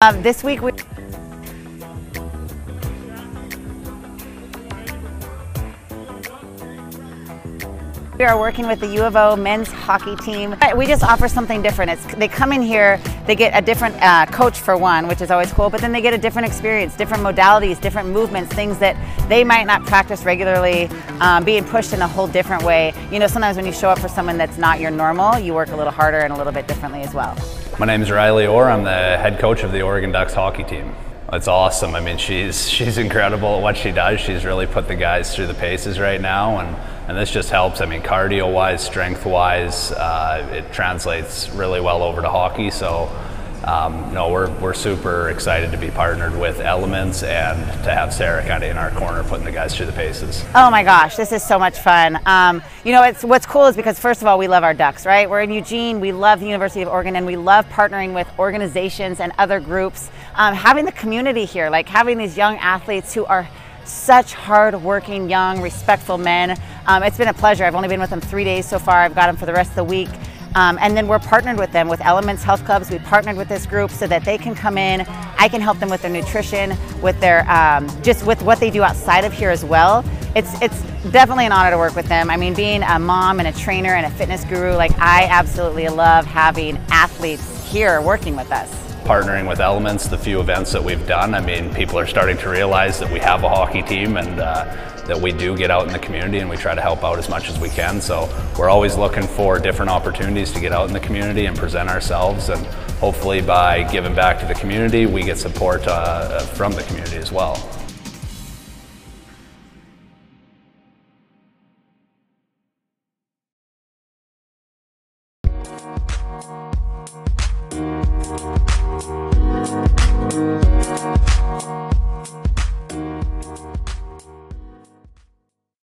Um, this week we We are working with the U of O men's hockey team. We just offer something different. It's, they come in here, they get a different uh, coach for one, which is always cool, but then they get a different experience, different modalities, different movements, things that they might not practice regularly, um, being pushed in a whole different way. You know, sometimes when you show up for someone that's not your normal, you work a little harder and a little bit differently as well. My name is Riley Orr. I'm the head coach of the Oregon Ducks hockey team. It's awesome. I mean, she's she's incredible at what she does. She's really put the guys through the paces right now, and and this just helps. I mean, cardio wise, strength wise, uh, it translates really well over to hockey. So um, no, we're, we're super excited to be partnered with Elements and to have Sarah kind of in our corner putting the guys through the paces. Oh my gosh, this is so much fun. Um, you know, it's, what's cool is because first of all, we love our Ducks, right? We're in Eugene, we love the University of Oregon, and we love partnering with organizations and other groups. Um, having the community here, like having these young athletes who are such hard-working, young, respectful men. Um, it's been a pleasure. I've only been with them three days so far. I've got them for the rest of the week. Um, and then we're partnered with them with Elements Health Clubs. We partnered with this group so that they can come in. I can help them with their nutrition, with their um, just with what they do outside of here as well. It's it's definitely an honor to work with them. I mean, being a mom and a trainer and a fitness guru, like I absolutely love having athletes here working with us partnering with Elements, the few events that we've done, I mean, people are starting to realize that we have a hockey team and uh, that we do get out in the community and we try to help out as much as we can. So we're always looking for different opportunities to get out in the community and present ourselves and hopefully by giving back to the community, we get support uh, from the community as well.